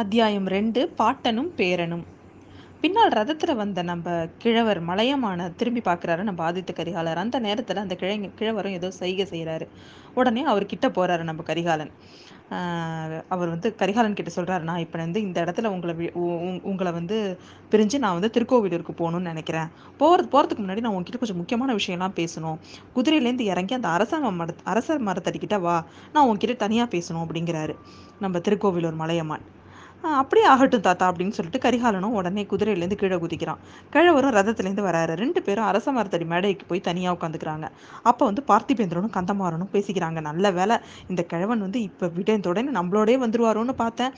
அத்தியாயம் ரெண்டு பாட்டனும் பேரனும். பின்னால் ரதத்தில் வந்த நம்ம கிழவர் மலையமான திரும்பி பார்க்குறாரு நம்ம ஆதித்த கரிகாலர் அந்த நேரத்தில் அந்த கிழங்க கிழவரும் ஏதோ செய்கை செய்கிறாரு உடனே அவர் கிட்ட போகிறாரு நம்ம கரிகாலன். அவர் வந்து கரிகாலன் கிட்ட சொல்கிறாரு நான் இப்போ வந்து இந்த இடத்துல உங்களை உங்களை வந்து பிரிஞ்சு நான் வந்து திருக்கோவிலூருக்கு போகணும்னு நினைக்கிறேன். போகிறது போகிறதுக்கு முன்னாடி நான் உங்ககிட்ட கொஞ்சம் முக்கியமான விஷயம்லாம் பேசணும். குதிரையிலேருந்து இறங்கி அந்த அரச மர அரச மரத்தடிக்கிட்ட வா. நான் உங்ககிட்ட தனியாக பேசணும் அப்படிங்கிறாரு நம்ம திருக்கோவிலூர் மலையம்மான் அப்படியே ஆகட்டும் தாத்தா அப்படின்னு சொல்லிட்டு கரிகாலனும் உடனே குதிரையிலேருந்து கீழே குதிக்கிறான். கிழவரும் ரதத்துலேருந்து வராரு. ரெண்டு பேரும் அரச மரத்தடி மேடைக்கு போய் தனியாக உட்காந்துக்கிறாங்க. அப்போ வந்து பார்த்திபேந்திரனும் கந்தமாறனும் பேசிக்கிறாங்க. நல்ல வேலை இந்த கிழவன் வந்து இப்போ விடயத்தோடனே நம்மளோடே வந்துருவாரோன்னு பார்த்தேன்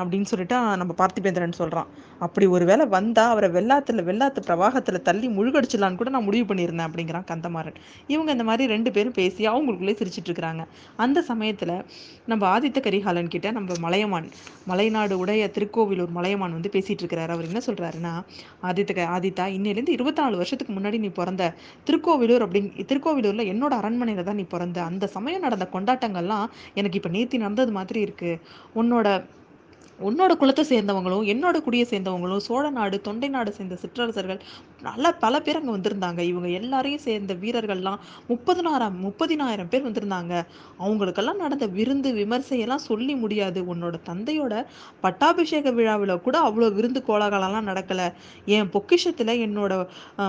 அப்படின்னு சொல்லிட்டு நம்ம பார்த்திபேந்திரன் சொல்கிறான் அப்படி ஒரு வேளை வந்தால் அவரை வெள்ளாத்தில் வெள்ளாத்து பிரவாகத்தில் தள்ளி முழுகடிச்சிடலான்னு கூட நான் முடிவு பண்ணியிருந்தேன் அப்படிங்கிறான் கந்தமாறன். இவங்க இந்த மாதிரி ரெண்டு பேரும் பேசி அவங்களுக்குள்ளே சிரிச்சிட்டு இருக்கிறாங்க. அந்த சமயத்தில் நம்ம ஆதித்த கரிகாலன் கிட்ட நம்ம மலையமான் மலைநாடு உடைய திருக்கோவிலூர் மலையமான் வந்து பேசிட்டு இருக்கிறாரு அவர் என்ன சொல்றாருன்னா ஆதித்த ஆதித்தா இன்னிலேருந்து இருபத்தி நாலு வருஷத்துக்கு முன்னாடி நீ பிறந்த திருக்கோவிலூர் அப்படின்னு திருக்கோவிலூர்ல என்னோட அரண்மனையில தான் நீ பிறந்த. அந்த சமயம் நடந்த கொண்டாட்டங்கள்லாம் எனக்கு இப்ப நேர்த்தி நடந்தது மாதிரி இருக்கு. உன்னோட உன்னோட குலத்தை சேர்ந்தவங்களும் என்னோட குடியை சேர்ந்தவங்களும் சோழ நாடு தொண்டை நாடு சேர்ந்த சிற்றரசர்கள் நல்ல பல பேர் அங்கே வந்திருந்தாங்க. இவங்க எல்லாரையும் சேர்ந்த வீரர்கள்லாம் முப்பதினாயிரம் முப்பதினாயிரம் பேர் வந்திருந்தாங்க. அவங்களுக்கெல்லாம் நடந்த விருந்து விமர்சையெல்லாம் சொல்லி முடியாது. உன்னோட தந்தையோட பட்டாபிஷேக விழாவில் கூட அவ்வளோ விருந்து கோலாகலம்லாம் நடக்கலை. என் பொக்கிஷத்தில் என்னோட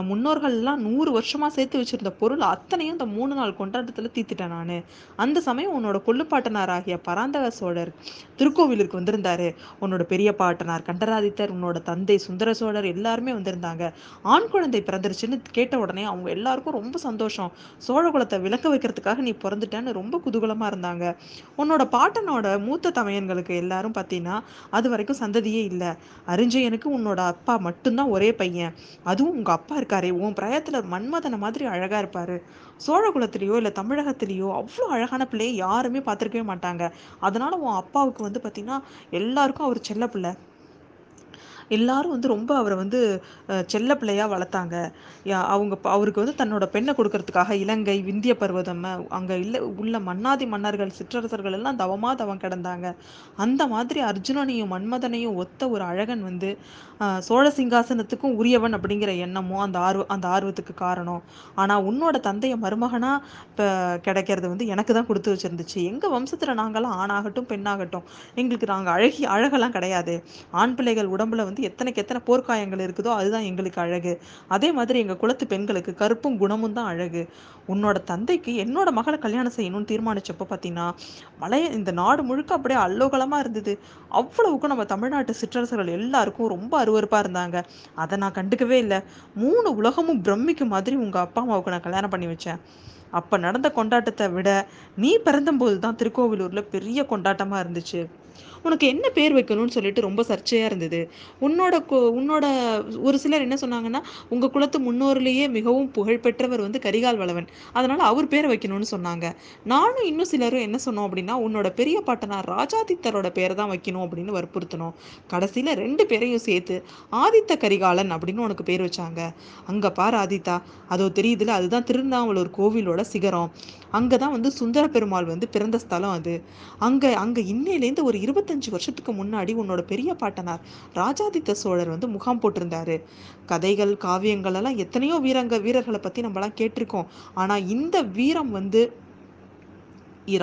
முன்னோர்கள்லாம் நூறு வருஷமாக சேர்த்து வச்சிருந்த பொருள் அத்தனையும் இந்த மூணு நாள் கொண்டாட்டத்தில் தீத்துட்டேன் நான். அந்த சமயம் உன்னோட கொள்ளுப்பாட்டனார் ஆகிய பராந்தக சோழர் திருக்கோவிலுக்கு வந்திருந்தாரு. உன்னோட பெரிய பாட்டனார் கண்டராதித்தர் உன்னோட தந்தை சுந்தர சோழர் எல்லாருமே வந்திருந்தாங்க. ஆண் குழந்தை பிறந்துருச்சுன்னு கேட்ட உடனே அவங்க எல்லாருக்கும் ரொம்ப சந்தோஷம். சோழ குலத்தை விளக்க வைக்கிறதுக்காக நீ பிறந்துட்டேன்னு ரொம்ப குதூகலமா இருந்தாங்க. உன்னோட பாட்டனோட மூத்த தமையன்களுக்கு எல்லாரும் பார்த்தீங்கன்னா அது வரைக்கும் சந்ததியே இல்லை. அரிஞ்சயனுக்கு உன்னோட அப்பா மட்டும்தான் ஒரே பையன். அதுவும் உங்க அப்பா இருக்காரே உன் பிரயத்துல மன்மதனை மாதிரி அழகா இருப்பாரு. சோழ குலத்திலேயோ இல்லை தமிழகத்திலேயோ அவ்வளோ அழகான பிள்ளையை யாருமே பார்த்துருக்கவே மாட்டாங்க. அதனால உன் அப்பாவுக்கு வந்து பார்த்தீங்கன்னா எல்லாருக்கும் அவர் செல்ல பிள்ளை. எல்லாரும் வந்து ரொம்ப அவரை வந்து செல்ல பிள்ளையா வளர்த்தாங்க. அவங்க அவருக்கு வந்து தன்னோட பெண்ணை கொடுக்கறதுக்காக இலங்கை விந்திய பர்வதம் அங்கே இல்லை உள்ள மன்னாதி மன்னர்கள் சிற்றரசர்கள் எல்லாம் தவமா தவம் கிடந்தாங்க. அந்த மாதிரி அர்ஜுனனையும் மன்மதனையும் ஒத்த ஒரு அழகன் வந்து சோழ சிங்காசனத்துக்கும் உரியவன் அப்படிங்கிற எண்ணமும் அந்த ஆர்வ அந்த ஆர்வத்துக்கு காரணம். ஆனால் உன்னோட தந்தையை மருமகனாக இப்போ கிடைக்கிறது வந்து எனக்கு தான் கொடுத்து வச்சுருந்துச்சு. எங்கள் வம்சத்தில் நாங்களாம் ஆணாகட்டும் பெண்ணாகட்டும் எங்களுக்கு நாங்கள் அழகி அழகெல்லாம் கிடையாது. ஆண் பிள்ளைகள் உடம்புல வந்து எத்தனைக்கு எத்தனை போர்க்காயங்கள் இருக்குதோ அதுதான் எங்களுக்கு அழகு. அதே மாதிரி எங்கள் குலத்து பெண்களுக்கு கருப்பும் குணமும் தான் அழகு. உன்னோட தந்தைக்கு என்னோட மகளை கல்யாணம் செய்யணும்னு தீர்மானிச்சப்போ பார்த்தீங்கன்னா மலைய இந்த நாடு முழுக்க அப்படியே அல்லோகலமாக இருந்தது. அவ்வளவுக்கும் நம்ம தமிழ்நாட்டு சிற்றரசர்கள் எல்லாருக்கும் ரொம்ப அருவறுப்பாக இருந்தாங்க. அதை நான் கண்டுக்கவே இல்லை. மூணு உலகமும் பிரமிக்கும் மாதிரி உங்கள் அப்பா அம்மாவுக்கு நான் கல்யாணம் பண்ணி வச்சேன். அப்போ நடந்த கொண்டாட்டத்தை விட நீ பிறந்தபோது தான் திருக்கோவிலூரில் பெரிய கொண்டாட்டமாக இருந்துச்சு. உனக்கு என்ன பேர் வைக்கணும்னு சொல்லிட்டு ரொம்ப சர்ச்சையாக இருந்தது. உன்னோட உன்னோட ஒரு சிலர் என்ன சொன்னாங்கன்னா உங்கள் குலத்து முன்னோர்லேயே மிகவும் புகழ்பெற்றவர் வந்து கரிகால் வளவன் அதனால் அவர் பேரை வைக்கணும்னு சொன்னாங்க. நானும் இன்னும் சிலரும் என்ன சொன்னோம் அப்படின்னா உன்னோட பெரிய பாட்டனார் ராஜாதித்தரோட பேரை தான் வைக்கணும் அப்படின்னு வற்புறுத்தணும் கடைசியில் ரெண்டு பேரையும் சேர்த்து ஆதித்த கரிகாலன் அப்படின்னு உனக்கு பேர் வச்சாங்க. அங்கே பார் ஆதித்தா அதோ தெரியுதுல அதுதான் திருநாவலூர் கோவிலோட சிகரம். அங்கே தான் வந்து சுந்தர பெருமாள் வந்து பிறந்த ஸ்தலம் அது. அங்கே அங்கே இன்னையிலேருந்து ஒரு இருபத்தஞ்சு வருஷத்துக்கு முன்னாடி உன்னோட பெரிய பாட்டனார் ராஜாதித்த சோழர் வந்து முகாம் போட்டிருந்தாரு. கதைகள் காவியங்கள் எல்லாம் எத்தனையோ வீரங்க வீரர்களை பற்றி நம்மலாம் கேட்டிருக்கோம். ஆனால் இந்த வீரம் வந்து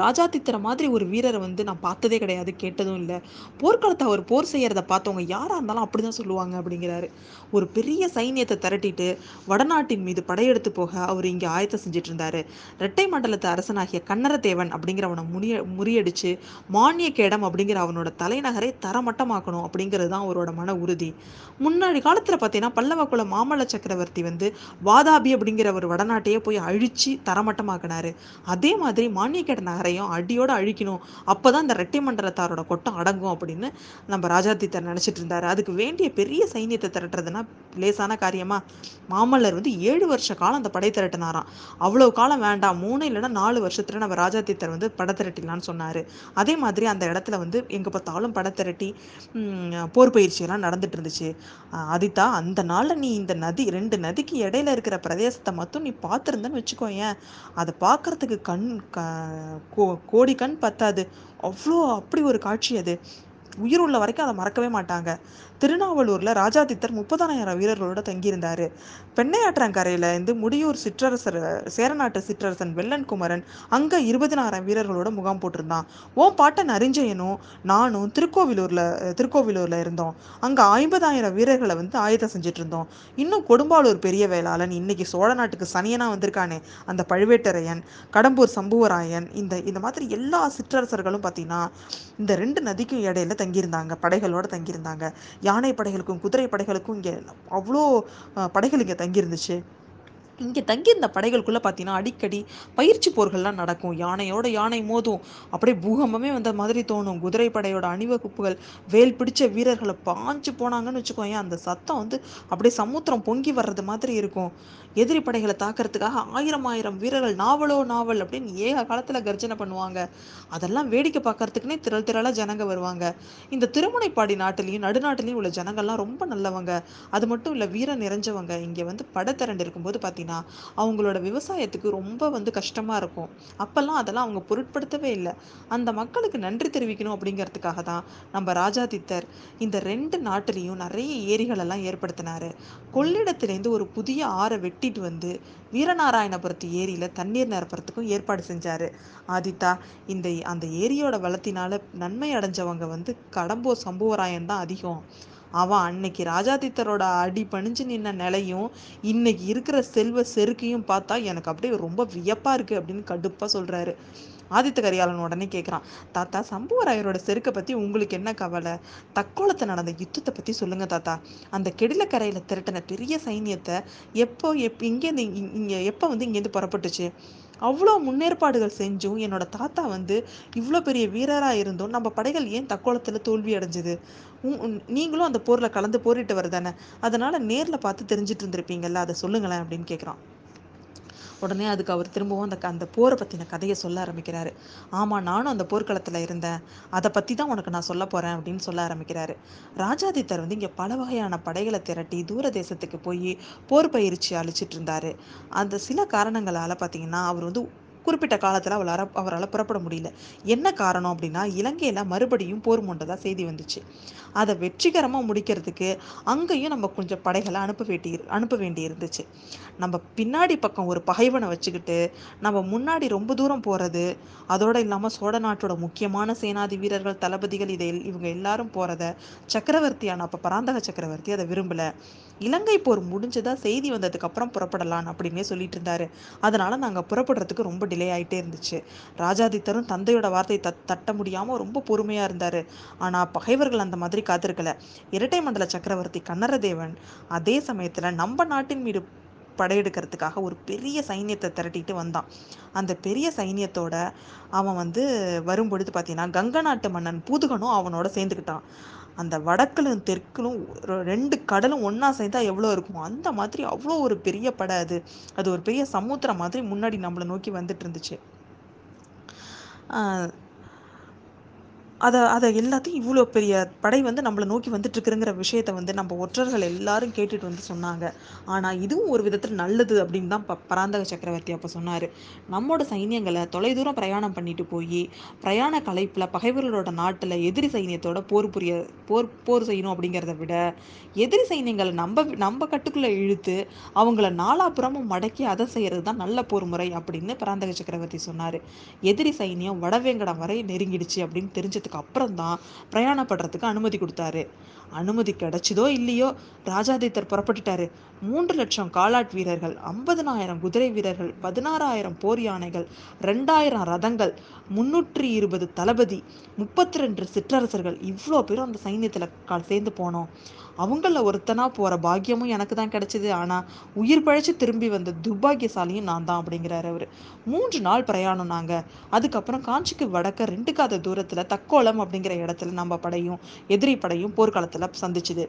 ராஜாதித்தர மாதிரி ஒரு வீரரை வந்து நான் பார்த்ததே கிடையாது கேட்டதும் இல்லை. போர்க்களத்தை அவர் போர் செய்யறத பார்த்தவங்க யாராக இருந்தாலும் அப்படிதான் சொல்லுவாங்க அப்படிங்கிறாரு. ஒரு பெரிய சைன்யத்தை திரட்டிட்டு வடநாட்டின் மீது படையெடுத்து போக அவர் இங்கே ஆயத்தம் செஞ்சுட்டு இருந்தாரு ரெட்டை மண்டலத்து அரசனாகிய கண்ணரதேவன் அப்படிங்கிறவனை முறிய முறியடிச்சு மானிய கேடம் அப்படிங்கிற அவனோட தலைநகரை தரமட்டமாக்கணும் அப்படிங்கிறது தான் அவரோட மன உறுதி. முன்னாடி காலத்தில் பார்த்தீங்கன்னா பல்லவ குல மாமல்ல சக்கரவர்த்தி வந்து வாதாபி அப்படிங்கிற ஒரு வடநாட்டையே போய் அழிச்சு தரமட்டமாக்கினாரு. அதே மாதிரி மானிய மானியக்கேட நகரையும் அடியோட அழிக்கணும். அப்போதான் இந்த ரெட்டை மண்டலத்தாரோட கொட்டம் அடங்கும் அப்படின்னு நம்ம ராஜாதித்தர் நினச்சிட்டு இருந்தார். அதுக்கு வேண்டிய பெரிய சைன்யத்தை திரட்டுறதுன்னா லேசான காரியமா மாமல்லர் வந்து ஏழு வருஷ காலம் அந்த படை திரட்டினாராம். அவ்வளோ காலம் வேண்டாம் மூணு இல்லைன்னா நாலு வருஷத்தில் நம்ம ராஜாதித்தர் வந்து படை திரட்டிடலான்னு சொன்னார். அதே மாதிரி அந்த இடத்துல வந்து எங்கே பார்த்தாலும் படை திரட்டி போர் பயிற்சியெல்லாம் நடந்துட்டு இருந்துச்சு. ஆதித்தா அந்த நாளில் நீ இந்த நதி ரெண்டு நதிக்கு இடையில இருக்கிற பிரதேசத்தை மட்டும் நீ பார்த்துருந்தேன்னு வச்சுக்கோ ஏன் அதை பார்க்கறதுக்கு கண் க கோ கோடி கண் பத்தாது. அவ்வளோ அப்படி ஒரு காட்சி அது. உயிர் உள்ள வரைக்கும் அதை மறக்கவே மாட்டாங்க. திருநாவலூர்ல ராஜாதித்தர் முப்பதாயிரம் வீரர்களோட தங்கியிருந்தாரு. பெண்ணையாற்றங்கரையில இருந்து முடியூர் சிற்றரசர் சேரநாட்டு சிற்றரசன் வெள்ளன் குமரன் அங்க இருபதினாயிரம் வீரர்களோட முகாம் போட்டிருந்தான். ஓம் பாட்டன் அரிஞ்சயனும் நானும் திருக்கோவிலூர்ல திருக்கோவிலூர்ல இருந்தோம். அங்க ஐம்பதாயிரம் வீரர்களை வந்து ஆயுதம் செஞ்சுட்டு இருந்தோம் இன்னும் கொடும்பாளூர் பெரிய வேளாளன் இன்னைக்கு சோழ நாட்டுக்கு சனியனா வந்திருக்கானே அந்த பழுவேட்டரையன் கடம்பூர் சம்புவராயன் இந்த இந்த மாதிரி எல்லா சிற்றரசர்களும் பார்த்தீங்கன்னா இந்த ரெண்டு நதிக்கும் இடையில தங்கியிருந்தாங்க படைகளோடு தங்கியிருந்தாங்க. யானை படைகளுக்கும் குதிரை படைகளுக்கும் இங்கே அவ்வளோ படைகள் இங்கே தங்கியிருந்துச்சு. இங்கே தங்கியிருந்த படைகளுக்குள்ளே பார்த்தீங்கன்னா அடிக்கடி பயிற்சி போர்கள்லாம் நடக்கும். யானையோட யானை மோதும். அப்படியே பூகம்பமே வந்த மாதிரி தோணும். குதிரை படையோட அணிவகுப்புகள் வேல் பிடிச்ச வீரர்களை பாஞ்சு போனாங்கன்னு வச்சுக்கோங்க அந்த சத்தம் வந்து அப்படியே சமுத்திரம் பொங்கி வர்றது மாதிரி இருக்கும். எதிரி படைகளை தாக்கிறதுக்காக ஆயிரம் ஆயிரம் வீரர்கள் நாவலோ நாவல் அப்படின்னு ஏக காலத்தில் கர்ஜனை பண்ணுவாங்க. அதெல்லாம் வேடிக்கை பார்க்கறதுக்குனே திரள் திரளாக ஜனங்க வருவாங்க. இந்த திருமுனைப்பாடி நாட்டிலையும் நடுநாட்டிலையும் உள்ள ஜனங்கள்லாம் ரொம்ப நல்லவங்க. அது மட்டும் இல்லை வீரம் நிறைஞ்சவங்க. இங்கே வந்து படை திரண்டு இருக்கும்போது பார்த்தீங்கன்னா அவங்களோட விவசாயத்துக்கு ரொம்ப வந்து கஷ்டமாக இருக்கும். அப்போல்லாம் அதெல்லாம் அவங்க பொருட்படுத்தவே இல்லை. அந்த மக்களுக்கு நன்றி தெரிவிக்கணும் அப்படிங்கிறதுக்காக தான் நம்ம ராஜாதித்தர் இந்த ரெண்டு நாட்டிலையும் நிறைய ஏரிகளெல்லாம் ஏற்படுத்தினார். ஏற்படுத்தினாரு ஒரு புதிய ஆறை வெட்டிட்டு வந்து வீரநாராயணபுரத்து ஏரியில் தண்ணீர் நிரப்புறத்துக்கும் ஏற்பாடு செஞ்சார். ஆதித்தா இந்த அந்த ஏரியோட வளத்தினால நன்மை அடைஞ்சவங்க வந்து கடம்போ சம்புவராயன் தான் அதிகம். அவன் அன்னைக்கு ராஜாதித்தரோட அடி பணிஞ்சு நின்ன நிலையும் இன்னைக்கு இருக்கிற செல்வ செருக்கையும் பார்த்தா எனக்கு அப்படியே ரொம்ப வியப்பா இருக்கு அப்படின்னு கடுப்பா சொல்றாரு. ஆதித்த கரிகாலன் உடனே கேட்குறான் தாத்தா சம்புவராயரோட செருக்கை பற்றி உங்களுக்கு என்ன கவலை? தக்கோலத்தை நடந்த யுத்தத்தை பற்றி சொல்லுங்க தாத்தா. அந்த கெடிலக்கரையில் திரட்டின பெரிய சைன்யத்தை எப்போ எப் இங்கேருந்து இங்கே எப்போ வந்து இங்கேருந்து புறப்பட்டுச்சு? அவ்வளோ முன்னேற்பாடுகள் செஞ்சும். என்னோட தாத்தா வந்து இவ்வளோ பெரிய வீரராக இருந்தும் நம்ம படைகள் ஏன் தக்கோலத்தில் தோல்வி அடைஞ்சது? நீங்களும் அந்த போரில் கலந்து போரிட்டு வருதானே அதனால் நேரில் பார்த்து தெரிஞ்சிட்டு இருந்திருப்பீங்கல்ல அதை சொல்லுங்களேன் அப்படின்னு கேட்குறான் உடனே அதுக்கு அவர் திரும்பவும் அந்த அந்த போரை பற்றின கதையை சொல்ல ஆரம்பிக்கிறாரு. ஆமாம் நானும் அந்த போர்க்களத்தில் இருந்தேன். அதை பற்றி தான் உனக்கு நான் சொல்ல போகிறேன் அப்படின்னு சொல்ல ஆரம்பிக்கிறாரு. ராஜாதித்தர் வந்து இங்கே பல வகையான படைகளை திரட்டி தூர தேசத்துக்கு போய் போர் பயிற்சி அழிச்சிட்டு இருந்தார். அந்த சில காரணங்களால் பார்த்தீங்கன்னா அவர் வந்து குறிப்பிட்ட காலத்தில் அவளால் அவரால் புறப்பட முடியல. என்ன காரணம் அப்படின்னா இலங்கையில் மறுபடியும் போர் மூண்டதாக செய்தி வந்துச்சு. அதை வெற்றிகரமாக முடிக்கிறதுக்கு அங்கேயும் நம்ம கொஞ்சம் படைகளை அனுப்ப வேண்டி அனுப்ப வேண்டி இருந்துச்சு. நம்ம பின்னாடி பக்கம் ஒரு பகைவனை வச்சுக்கிட்டு நம்ம முன்னாடி ரொம்ப தூரம் போகிறது அதோடு இல்லாமல் சோழ நாட்டோட முக்கியமான சேனாதி வீரர்கள் தளபதிகள் இதை இவங்க எல்லாரும் போகிறத சக்கரவர்த்தியான அப்போ பராந்தக சக்கரவர்த்தி அதை விரும்பலை. இலங்கை போர் முடிஞ்சதா செய்தி வந்ததுக்கப்புறம் புறப்படலாம் அப்படின்னே சொல்லிட்டு இருந்தாரு. அதனால் நாங்கள் புறப்படுறதுக்கு ரொம்ப டிலே ஆகிட்டே இருந்துச்சு. ராஜாதித்தரும் தந்தையோட வார்த்தை தட் தட்ட முடியாமல் ரொம்ப பொறுமையாக இருந்தார். ஆனால் பகைவர்கள் அந்த மாதிரி காத்திருக்கல. இரட்டை மண்டல சக்கரவர்த்தி கன்னரதேவன் அதே சமயத்தில் நம்ம நாட்டின் மீது படையெடுக்கிறதுக்காக ஒரு பெரிய சைன்யத்தை திரட்டிட்டு வந்தான். அந்த பெரிய சைன்யத்தோட அவன் வந்து வரும்பொழுது பார்த்தீங்கன்னா கங்க நாட்டு மன்னன் பூதுகனும் அவனோட சேர்ந்துக்கிட்டான் அந்த வடக்கிலும் தெற்கிலும் ரெண்டு கடலும் ஒன்றா சேர்ந்தா எவ்வளோ இருக்கும்? அந்த மாதிரி அவ்வளோ ஒரு பெரிய படை அது. அது ஒரு பெரிய சமுத்திரம் மாதிரி முன்னாடி நம்மளை நோக்கி வந்துட்டு இருந்துச்சு. அதை அதை எல்லாத்தையும் இவ்வளோ பெரிய படை வந்து நம்மளை நோக்கி வந்துட்டு இருக்குங்கிற விஷயத்த வந்து நம்ம ஒற்றர்கள் எல்லாரும் கேட்டுட்டு வந்து சொன்னாங்க. ஆனால் இதுவும் ஒரு விதத்தில் நல்லது அப்படின்னு தான் ப பராந்தக சக்கரவர்த்தி அப்போ சொன்னார். நம்மோட சைன்யங்களை தொலைதூரம் பிரயாணம் பண்ணிட்டு போய் பிரயாண கலைப்பில் பகைவர்களோட நாட்டில் எதிரி சைன்யத்தோட போர் புரிய போர் போர் செய்யணும் அப்படிங்கிறத விட எதிரி சைன்யங்களை நம்ம நம்ம கட்டுக்குள்ளே இழுத்து அவங்கள நாலாபுறமும் மடக்கி அதை செய்கிறது தான் நல்ல போர் முறை அப்படின்னு பராந்தக சக்கரவர்த்தி சொன்னார். எதிரி சைன்யம் வடவேங்கடம் வரை நெருங்கிடுச்சு அப்படின்னு தெரிஞ்சதுக்கு அதுக்கு அப்புறம் தான் பிரயாணப்படுறதுக்கு அனுமதி கொடுத்தாரு. அனுமதி கிடைச்சதோ இல்லையோ ராஜாதித்தர் புறப்பட்டுட்டாரு. மூன்று லட்சம் காலாட் வீரர்கள் ஐம்பதனாயிரம் குதிரை வீரர்கள் பதினாறாயிரம் போர் யானைகள் ரெண்டாயிரம் ரதங்கள் முன்னூற்றி இருபது தளபதி முப்பத்தி ரெண்டு சிற்றரசர்கள். இவ்வளோ பேரும் அந்த சைன்யத்தில் சேர்ந்து போனோம். அவங்கள ஒருத்தனா போற பாக்கியமும் எனக்கு தான் கிடைச்சது. ஆனா உயிர் பழைச்சு திரும்பி வந்த துர்பாகியசாலியும் நான் தான் அப்படிங்கிறாரு அவரு. மூன்று நாள் பிரயாணம் நாங்க. அதுக்கப்புறம் காஞ்சிக்கு வடக்க ரெண்டு காத தூரத்துல தக்கோலம் அப்படிங்கிற இடத்துல நம்ம படையும் எதிரி படையும் செலப் சந்திச்சுது.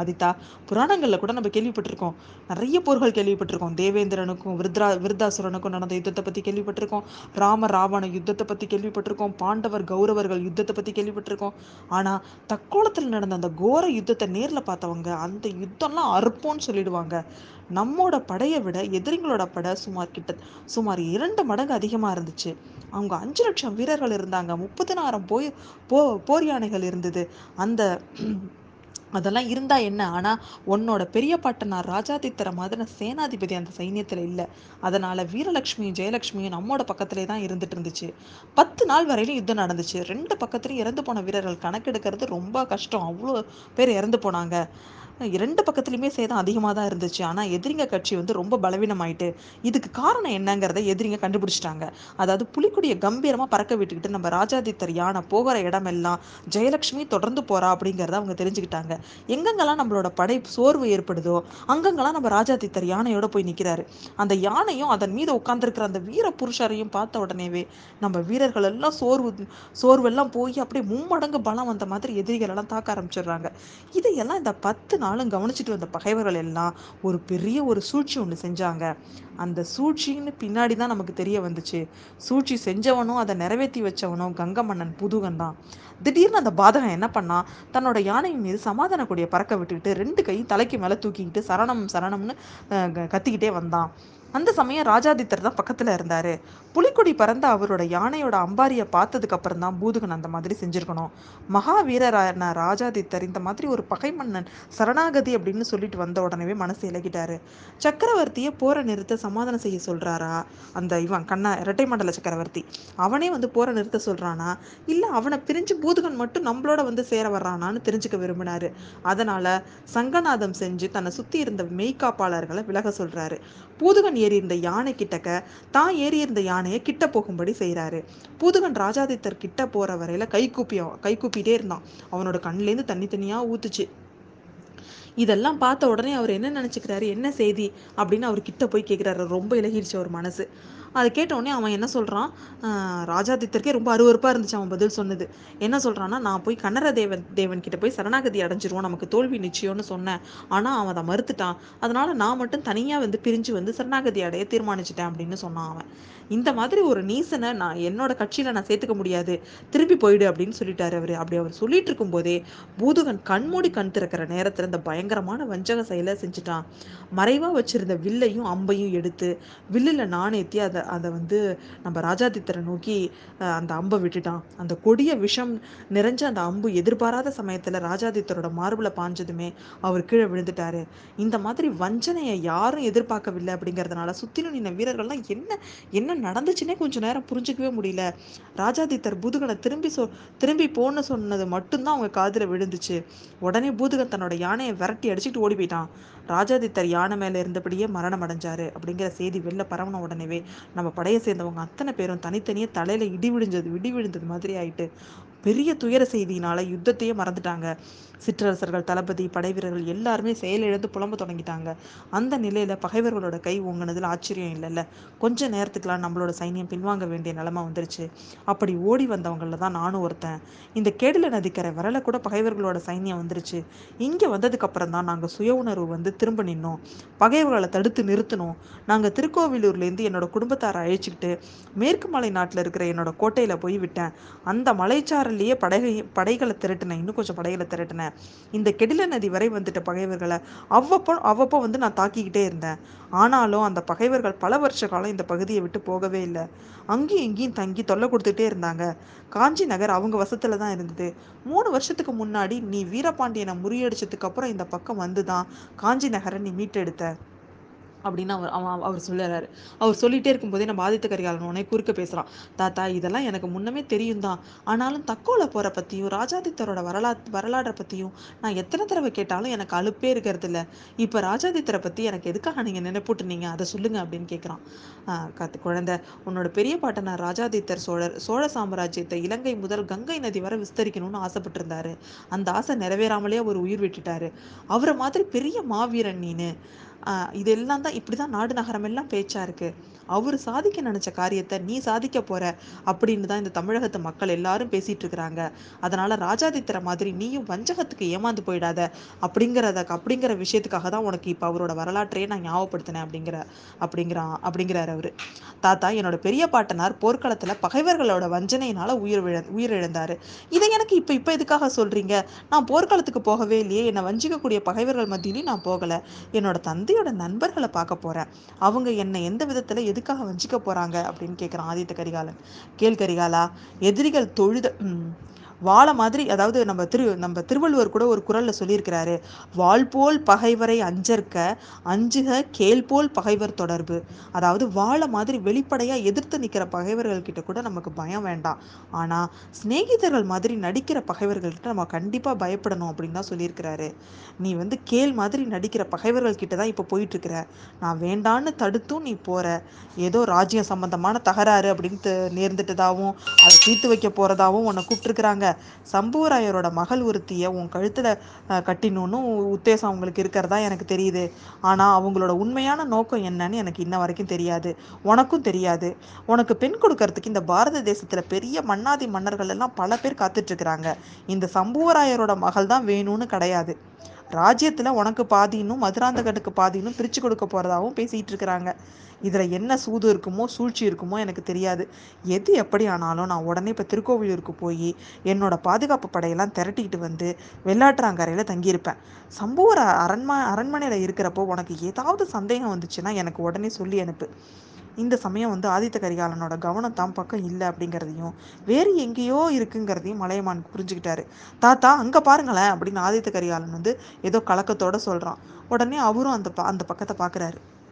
ஆதித்தா புராணங்களில் கூட நம்ம கேள்விப்பட்டிருக்கோம். நிறைய போர்கள் கேள்விப்பட்டிருக்கோம். தேவேந்திரனுக்கும் விருத்ரா விருத்தாசுரனுக்கும் நடந்த யுத்தத்தை பற்றி கேள்விப்பட்டிருக்கோம். ராம ராவண யுத்தத்தை பற்றி கேள்விப்பட்டிருக்கோம். பாண்டவர் கௌரவர்கள் யுத்தத்தை பற்றி கேள்விப்பட்டிருக்கோம். ஆனால் தக்கோலத்தில் நடந்த அந்த கோர யுத்தத்தை நேரில் பார்த்தவங்க அந்த யுத்தம்லாம் அறுப்போன்னு சொல்லிடுவாங்க. நம்மோட படையை விட எதிரிங்களோட படை சுமார் கிட்ட சுமார் இரண்டு மடங்கு அதிகமாக இருந்துச்சு. அவங்க அஞ்சு லட்சம் வீரர்கள் இருந்தாங்க. முப்பதினாயிரம் போய் போ போர் யானைகள் இருந்தது. அந்த அதெல்லாம் இருந்தா என்ன? ஆனா உன்னோட பெரிய பாட்டனார் ராஜாதித்தர மாதிரி சேனாதிபதி அந்த சைன்யத்துல இல்ல. அதனால வீரலட்சுமியும் ஜெயலட்சுமியும் நம்மோட பக்கத்திலே தான் இருந்துட்டு இருந்துச்சு. பத்து நாள் வரையிலும் யுத்தம் நடந்துச்சு. ரெண்டு பக்கத்துலயும் இறந்து போன வீரர்கள் கணக்கெடுக்கிறது ரொம்ப கஷ்டம். அவ்வளோ பேர் இறந்து போனாங்க. இரண்டு பக்கத்துலையுமே சேதம் அதிகமாக தான் இருந்துச்சு. ஆனால் எதிரிங்க கட்சி வந்து ரொம்ப பலவீனமாயிட்டு இதுக்கு காரணம் என்னங்கிறத எதிரிங்க கண்டுபிடிச்சிட்டாங்க. அதாவது புலிக்குடியை கம்பீரமாக பறக்க விட்டுக்கிட்டு நம்ம ராஜாதித்தர் யானை போகிற இடமெல்லாம் ஜெயலட்சுமி தொடர்ந்து போறா அப்படிங்கிறத அவங்க தெரிஞ்சுக்கிட்டாங்க. எங்கெங்கெல்லாம் நம்மளோட படை சோர்வு ஏற்படுதோ அங்கங்கெல்லாம் நம்ம ராஜாதித்தர் யானையோட போய் நிற்கிறாரு அந்த யானையும் அதன் மீது உட்காந்துருக்கிற அந்த வீர புருஷரையும் பார்த்த உடனேவே நம்ம வீரர்கள் எல்லாம் சோர்வு சோர்வெல்லாம் போய் அப்படியே மும்மடங்கு பலம் வந்த மாதிரி எதிரிகள் எல்லாம் தாக்க ஆரம்பிச்சிடுறாங்க. இதையெல்லாம் இந்த பத்து நாள் நாளும் கவனிச்சுட்டு வந்த பகைவர்கள் எல்லாம் ஒரு பெரிய ஒரு சூழ்ச்சி ஒன்று செஞ்சாங்க. அந்த சூழ்ச்சின்னு பின்னாடி தான் நமக்கு தெரிய வந்துச்சு. சூழ்ச்சி செஞ்சவனும் அதை நிறைவேற்றி வச்சவனும் கங்க மன்னன் புதுகன் தான். திடீர்னு அந்த பாதகம் என்ன பண்ணா தன்னோட யானையின் மீது சமாதான கொடியை பறக்க விட்டுக்கிட்டு ரெண்டு கையும் தலைக்கு மேலே தூக்கிக்கிட்டு சரணம் சரணம்னு க- கத்திக்கிட்டே வந்தான். அந்த சமயம் ராஜாதித்தர் தான் பக்கத்துல இருந்தாரு. புலிக்கொடி பறந்த அவரோட யானையோட அம்பாரியை பார்த்ததுக்கு அப்புறம் தான் பூதுகன் அந்த மாதிரி செஞ்சுருக்கணும். மகாவீரரான ராஜாதித்தர் இந்த மாதிரி ஒரு பகை மன்னன் சரணாகதி அப்படின்னு சொல்லிட்டு வந்த உடனே மனசு இலகிட்டாரு. சக்கரவர்த்தியை போரை நிறுத்த சமாதானம் செய்ய சொல்றாரா? அந்த இவன் கண்ணா இரட்டை மண்டல சக்கரவர்த்தி. அவனே வந்து போரை நிறுத்த சொல்றானா? இல்ல அவனை பிரிஞ்சு பூதுகன் மட்டும் நம்மளோட வந்து சேர வர்றானான்னு தெரிஞ்சுக்க விரும்பினாரு. அதனால சங்கநாதம் செஞ்சு தன்னை சுத்தி இருந்த மெய்காப்பாளர்களை விலக சொல்றாரு. பூதுகன் ஏறி இருந்த யானை கிட்டக்க தான் ஏறி இருந்த யானை யானையை கிட்ட போகும்படி செய்றாரு. பூதுகன் ராஜாதித்தர் கிட்ட போற வரையில கை கூப்பி கை கூப்பிட்டே இருந்தான். அவனோட கண்ணிலேருந்து தண்ணி தனியாக ஊத்துச்சு. இதெல்லாம் பார்த்த உடனே அவர் என்ன நினைச்சுக்கிறாரு? என்ன செய்தி? அப்படின்னு அவர் கிட்ட போய் கேட்குறாரு ரொம்ப இலகிடுச்சு அவர் மனசு. அதை கேட்டவுடனே அவன் என்ன சொல்கிறான் ராஜாதித்தருக்கே ரொம்ப அருவறுப்பாக இருந்துச்சு அவன் பதில் சொன்னது. என்ன சொல்கிறான்னா நான் போய் கன்னர தேவன் தேவன் கிட்ட போய் சரணாகதி அடைஞ்சிருவோம். நமக்கு தோல்வி நிச்சயம்னு சொன்னேன். ஆனால் அவன் அதை மறுத்துட்டான். அதனால் நான் மட்டும் தனியாக வந்து பிரிஞ்சு வந்து சரணாகதி அடைய தீர்மானிச்சிட்டேன் அப்படின்னு சொன்னான் அவன். இந்த மாதிரி ஒரு நீசனை நான் என்னோட கட்சியில் நான் சேர்த்துக்க முடியாது. திருப்பி போயிடு அப்படின்னு சொல்லிட்டாரு அவர். அப்படி அவர் சொல்லிட்டு இருக்கும்போதே பூதுகன் கண்மூடி கண் திறக்கிற நேரத்தில் இந்த பயங்கரமான வஞ்சக செயலை செஞ்சுட்டான். மறைவாக வச்சிருந்த வில்லையும் அம்பையும் எடுத்து வில்லில் நாணேத்தி அதை அதை வந்து நம்ம ராஜாதித்தரை நோக்கி அந்த அம்பை விட்டுட்டான். அந்த கொடிய விஷம் நிறைஞ்ச அந்த அம்பு எதிர்பாராத சமயத்தில் ராஜாதித்தரோட மார்பில் பாஞ்சதுமே அவர் கீழே விழுந்துட்டாரு. இந்த மாதிரி வஞ்சனையை யாரும் எதிர்பார்க்கவில்லை அப்படிங்கறதுனால சுற்றிலும் நின்ன வீரர்கள்லாம் என்ன என்ன நடந்துச்சுன்னே கொஞ்சம் நேரம் புரிஞ்சுக்கவே முடியல. ராஜாதித்தர் பூதுகனை திரும்பி சொ திரும்பி போன்னு சொன்னது மட்டும்தான் அவங்க காதில் விழுந்துச்சு. உடனே பூதுகன் தன்னோட யானையை விரட்டி அடிச்சுட்டு ஓடி போயிட்டான். ராஜாதித்தர் யானை மேலே இருந்தபடியே மரணம் அடைஞ்சாரு அப்படிங்கிற செய்தி வெளில பரவன உடனேவே நம்ம படையை சேர்ந்தவங்க அத்தனை பேரும் தனித்தனியே தலையில் இடி விழுந்தது இடி விழுந்தது மாதிரி ஆயிட்டு பெரிய துயர செய்தியினால யுத்தத்தையே மறந்துட்டாங்க. சிற்றரசர்கள் தளபதி படைவீரர்கள் எல்லாருமே செயலிழந்து புலம்ப தொடங்கிட்டாங்க. அந்த நிலையில பகைவர்களோட கை ஓங்குனதுல ஆச்சரியம் இல்லைல்ல? கொஞ்ச நேரத்துக்குலாம் நம்மளோட சைன்யம் பின்வாங்க வேண்டிய நிலைமை வந்துருச்சு. அப்படி ஓடி வந்தவங்கள தான் நானும் ஒருத்தன். இந்த கேடில நதிக்கரை வரல கூட பகைவர்களோட சைன்யம் வந்துருச்சு. இங்க வந்ததுக்கு அப்புறம் தான் நாங்க சுய உணர்வு வந்து திரும்ப நின்னோம். பகைவர்களை தடுத்து நிறுத்தினோம். நாங்க திருக்கோவிலூர்லேருந்து என்னோட குடும்பத்தாரை அழைச்சிக்கிட்டு மேற்கு மலை நாட்டில் இருக்கிற என்னோட கோட்டையில போய் விட்டேன். அந்த மலைச்சாரல்லையே படகை படைகளை திரட்டினேன். இன்னும் கொஞ்சம் படைகளை திரட்டினேன். இந்த கெடில நதி வரை வந்துட்ட பகைவர்களை அவ்வப்போ அவ்வப்போ வந்து நான் தாக்கிக்கிட்டே இருந்தேன். ஆனாலும் அந்த பகைவர்கள் பல வருஷ காலம் இந்த பகுதியை விட்டு போகவே இல்லை. அங்கேயும் இங்கேயும் தங்கி தொல்லை கொடுத்துட்டே இருந்தாங்க. காஞ்சி நகர் அவங்க வசத்துல தான் இருந்தது. மூணு வருஷத்துக்கு முன்னாடி நீ வீரபாண்டியனை முறியடிச்சதுக்கு அப்புறம் இந்த பக்கம் வந்து தான் காஞ்சி நகரை நீ மீட்டெடுத்த. அப்படின்னு அவர் அவன் அவர் சொல்லுறாரு. அவர் சொல்லிட்டே இருக்கும்போதே நம்ம ஆதித்த கரிகாலன் உடனே குறுக்க பேசுகிறான் தாத்தா இதெல்லாம் எனக்கு முன்னமே தெரியும் தான் ஆனாலும் தக்கோல போற பத்தியும் ராஜாதித்தரோட வரலா வரலாற்றை பத்தியும் நான் எத்தனை தடவை கேட்டாலும் எனக்கு அலுப்பே இருக்கிறது இல்லை இப்போ ராஜாதித்தரை பத்தி எனக்கு எதுக்காக நீங்க நினைப்பூட்டுனீங்க? அதை சொல்லுங்க அப்படின்னு கேட்குறான் கத்து குழந்தை உன்னோட பெரிய பாட்டனார் ராஜாதித்தர் சோழர் சோழ சாம்ராஜ்யத்தை இலங்கை முதல் கங்கை நதி வரை விஸ்தரிக்கணும்னு ஆசைப்பட்டிருந்தாரு. அந்த ஆசை நிறைவேறாமலே அவர் உயிர் விட்டுட்டாரு. அவரை மாதிரி பெரிய மாவீரன் நீனு. இதெல்லாம் தான் இப்படி தான் நாடு நகரம் எல்லாம் பேச்சா இருக்கு. அவர் சாதிக்க நினைச்ச காரியத்தை நீ சாதிக்க போற அப்படின்னு தான் இந்த தமிழகத்து மக்கள் எல்லாரும் பேசிட்டு இருக்கிறாங்க. அதனால ராஜாதித்தர மாதிரி நீயும் வஞ்சகத்துக்கு ஏமாந்து போயிடாத அப்படிங்கிறத அப்படிங்கிற விஷயத்துக்காக தான் உனக்கு இப்போ அவரோட வரலாற்றையே நான் ஞாபகப்படுத்தினேன் அப்படிங்கிற அப்படிங்கிறான் அப்படிங்கிறார் அவரு. தாத்தா என்னோட பெரிய பாட்டனார் போர்க்களத்துல பகைவர்களோட வஞ்சனையினால உயிர் விழ உயிரிழந்தாரு. இதை எனக்கு இப்போ இப்போ எதுக்காக சொல்றீங்க? நான் போர்க்களத்துக்கு போகவே இல்லையே. என்னை வஞ்சிக்கக்கூடிய பகைவர்கள் மத்தியிலையும் நான் போகல. என்னோட தந்தையோட நண்பர்களை பார்க்க போறேன். அவங்க என்னை எந்த விதத்துல எதுக்காக வஞ்சிக்க போறாங்க அப்படின்னு கேட்குறான் ஆதித்த கரிகாலன். கேள் கரிகாலா எதிரிகள் தொழுத வாழை மாதிரி அதாவது நம்ம திரு நம்ம திருவள்ளுவர் கூட ஒரு குரலில் சொல்லியிருக்கிறாரு. வாள் போல் பகைவரை அஞ்சற்க அஞ்சுக கேள் போல் பகைவர் தொடர்பு. அதாவது வாழை மாதிரி வெளிப்படையாக எதிர்த்து நிற்கிற பகைவர்கள்கிட்ட கூட நமக்கு பயம் வேண்டாம். ஆனால் சிநேகிதர்கள் மாதிரி நடிக்கிற பகைவர்கள்கிட்ட நம்ம கண்டிப்பாக பயப்படணும் அப்படின்னு தான் சொல்லியிருக்கிறாரு. நீ வந்து கேள் மாதிரி நடிக்கிற பகைவர்கள்கிட்ட தான் இப்போ போயிட்டுருக்கிற. நான் வேண்டான்னு தடுத்தும் நீ போகிற ஏதோ ராஜ்யம் சம்பந்தமான தகராறு அப்படின்னு நேர்ந்துட்டதாகவும் அதை தீர்த்து வைக்க போகிறதாவும் உன்னை கூப்பிட்டுருக்குறாங்க. சம்புவராயரோட மகள் ஒருத்திய உன் கழுத்துல கட்டினோன்னு உத்தேசம் அவங்களுக்கு இருக்கிறதா எனக்கு தெரியுது. ஆனா அவங்களோட உண்மையான நோக்கம் என்னன்னு எனக்கு இன்ன வரைக்கும் தெரியாது. உனக்கும் தெரியாது. உனக்கு பெண் கொடுக்கறதுக்கு இந்த பாரத தேசத்துல பெரிய மன்னாதி மன்னர்கள் எல்லாம் பல பேர் காத்துட்டு இருக்கிறாங்க. இந்த சம்புவராயரோட மகள் தான் வேணும்னு கிடையாது. ராஜ்யத்தில் உனக்கு பாதினும் மதுராந்தகனுக்கு பாதினும் பிரித்து கொடுக்க போகிறதாகவும் பேசிகிட்டு இருக்கிறாங்க. இதில் என்ன சூது இருக்குமோ சூழ்ச்சி இருக்குமோ எனக்கு தெரியாது. எது எப்படி ஆனாலும் நான் உடனே இப்போ திருக்கோவிலூருக்கு போய் என்னோட பாதுகாப்பு படையெல்லாம் திரட்டிக்கிட்டு வந்து வெள்ளாற்றங்கரையில தங்கியிருப்பேன். சம்புவர அரண்மா அரண்மனையில் இருக்கிறப்போ உனக்கு ஏதாவது சந்தேகம் வந்துச்சுன்னா எனக்கு உடனே சொல்லி அனுப்பு. இந்த சமயம் வந்து ஆதித்த கரிகாலனோட கவனம் தான் பக்கம் இல்லை அப்படிங்கிறதையும் வேறு எங்கேயோ இருக்குங்கிறதையும் மலையமான் புரிஞ்சுக்கிட்டாரு. தாத்தா அங்கே பாருங்களேன் அப்படின்னு ஆதித்த கரிகாலன் வந்து ஏதோ கலக்கத்தோட சொல்கிறான் உடனே அவரும் அந்த ப- அந்த பக்கத்தை பார்க்குறாரு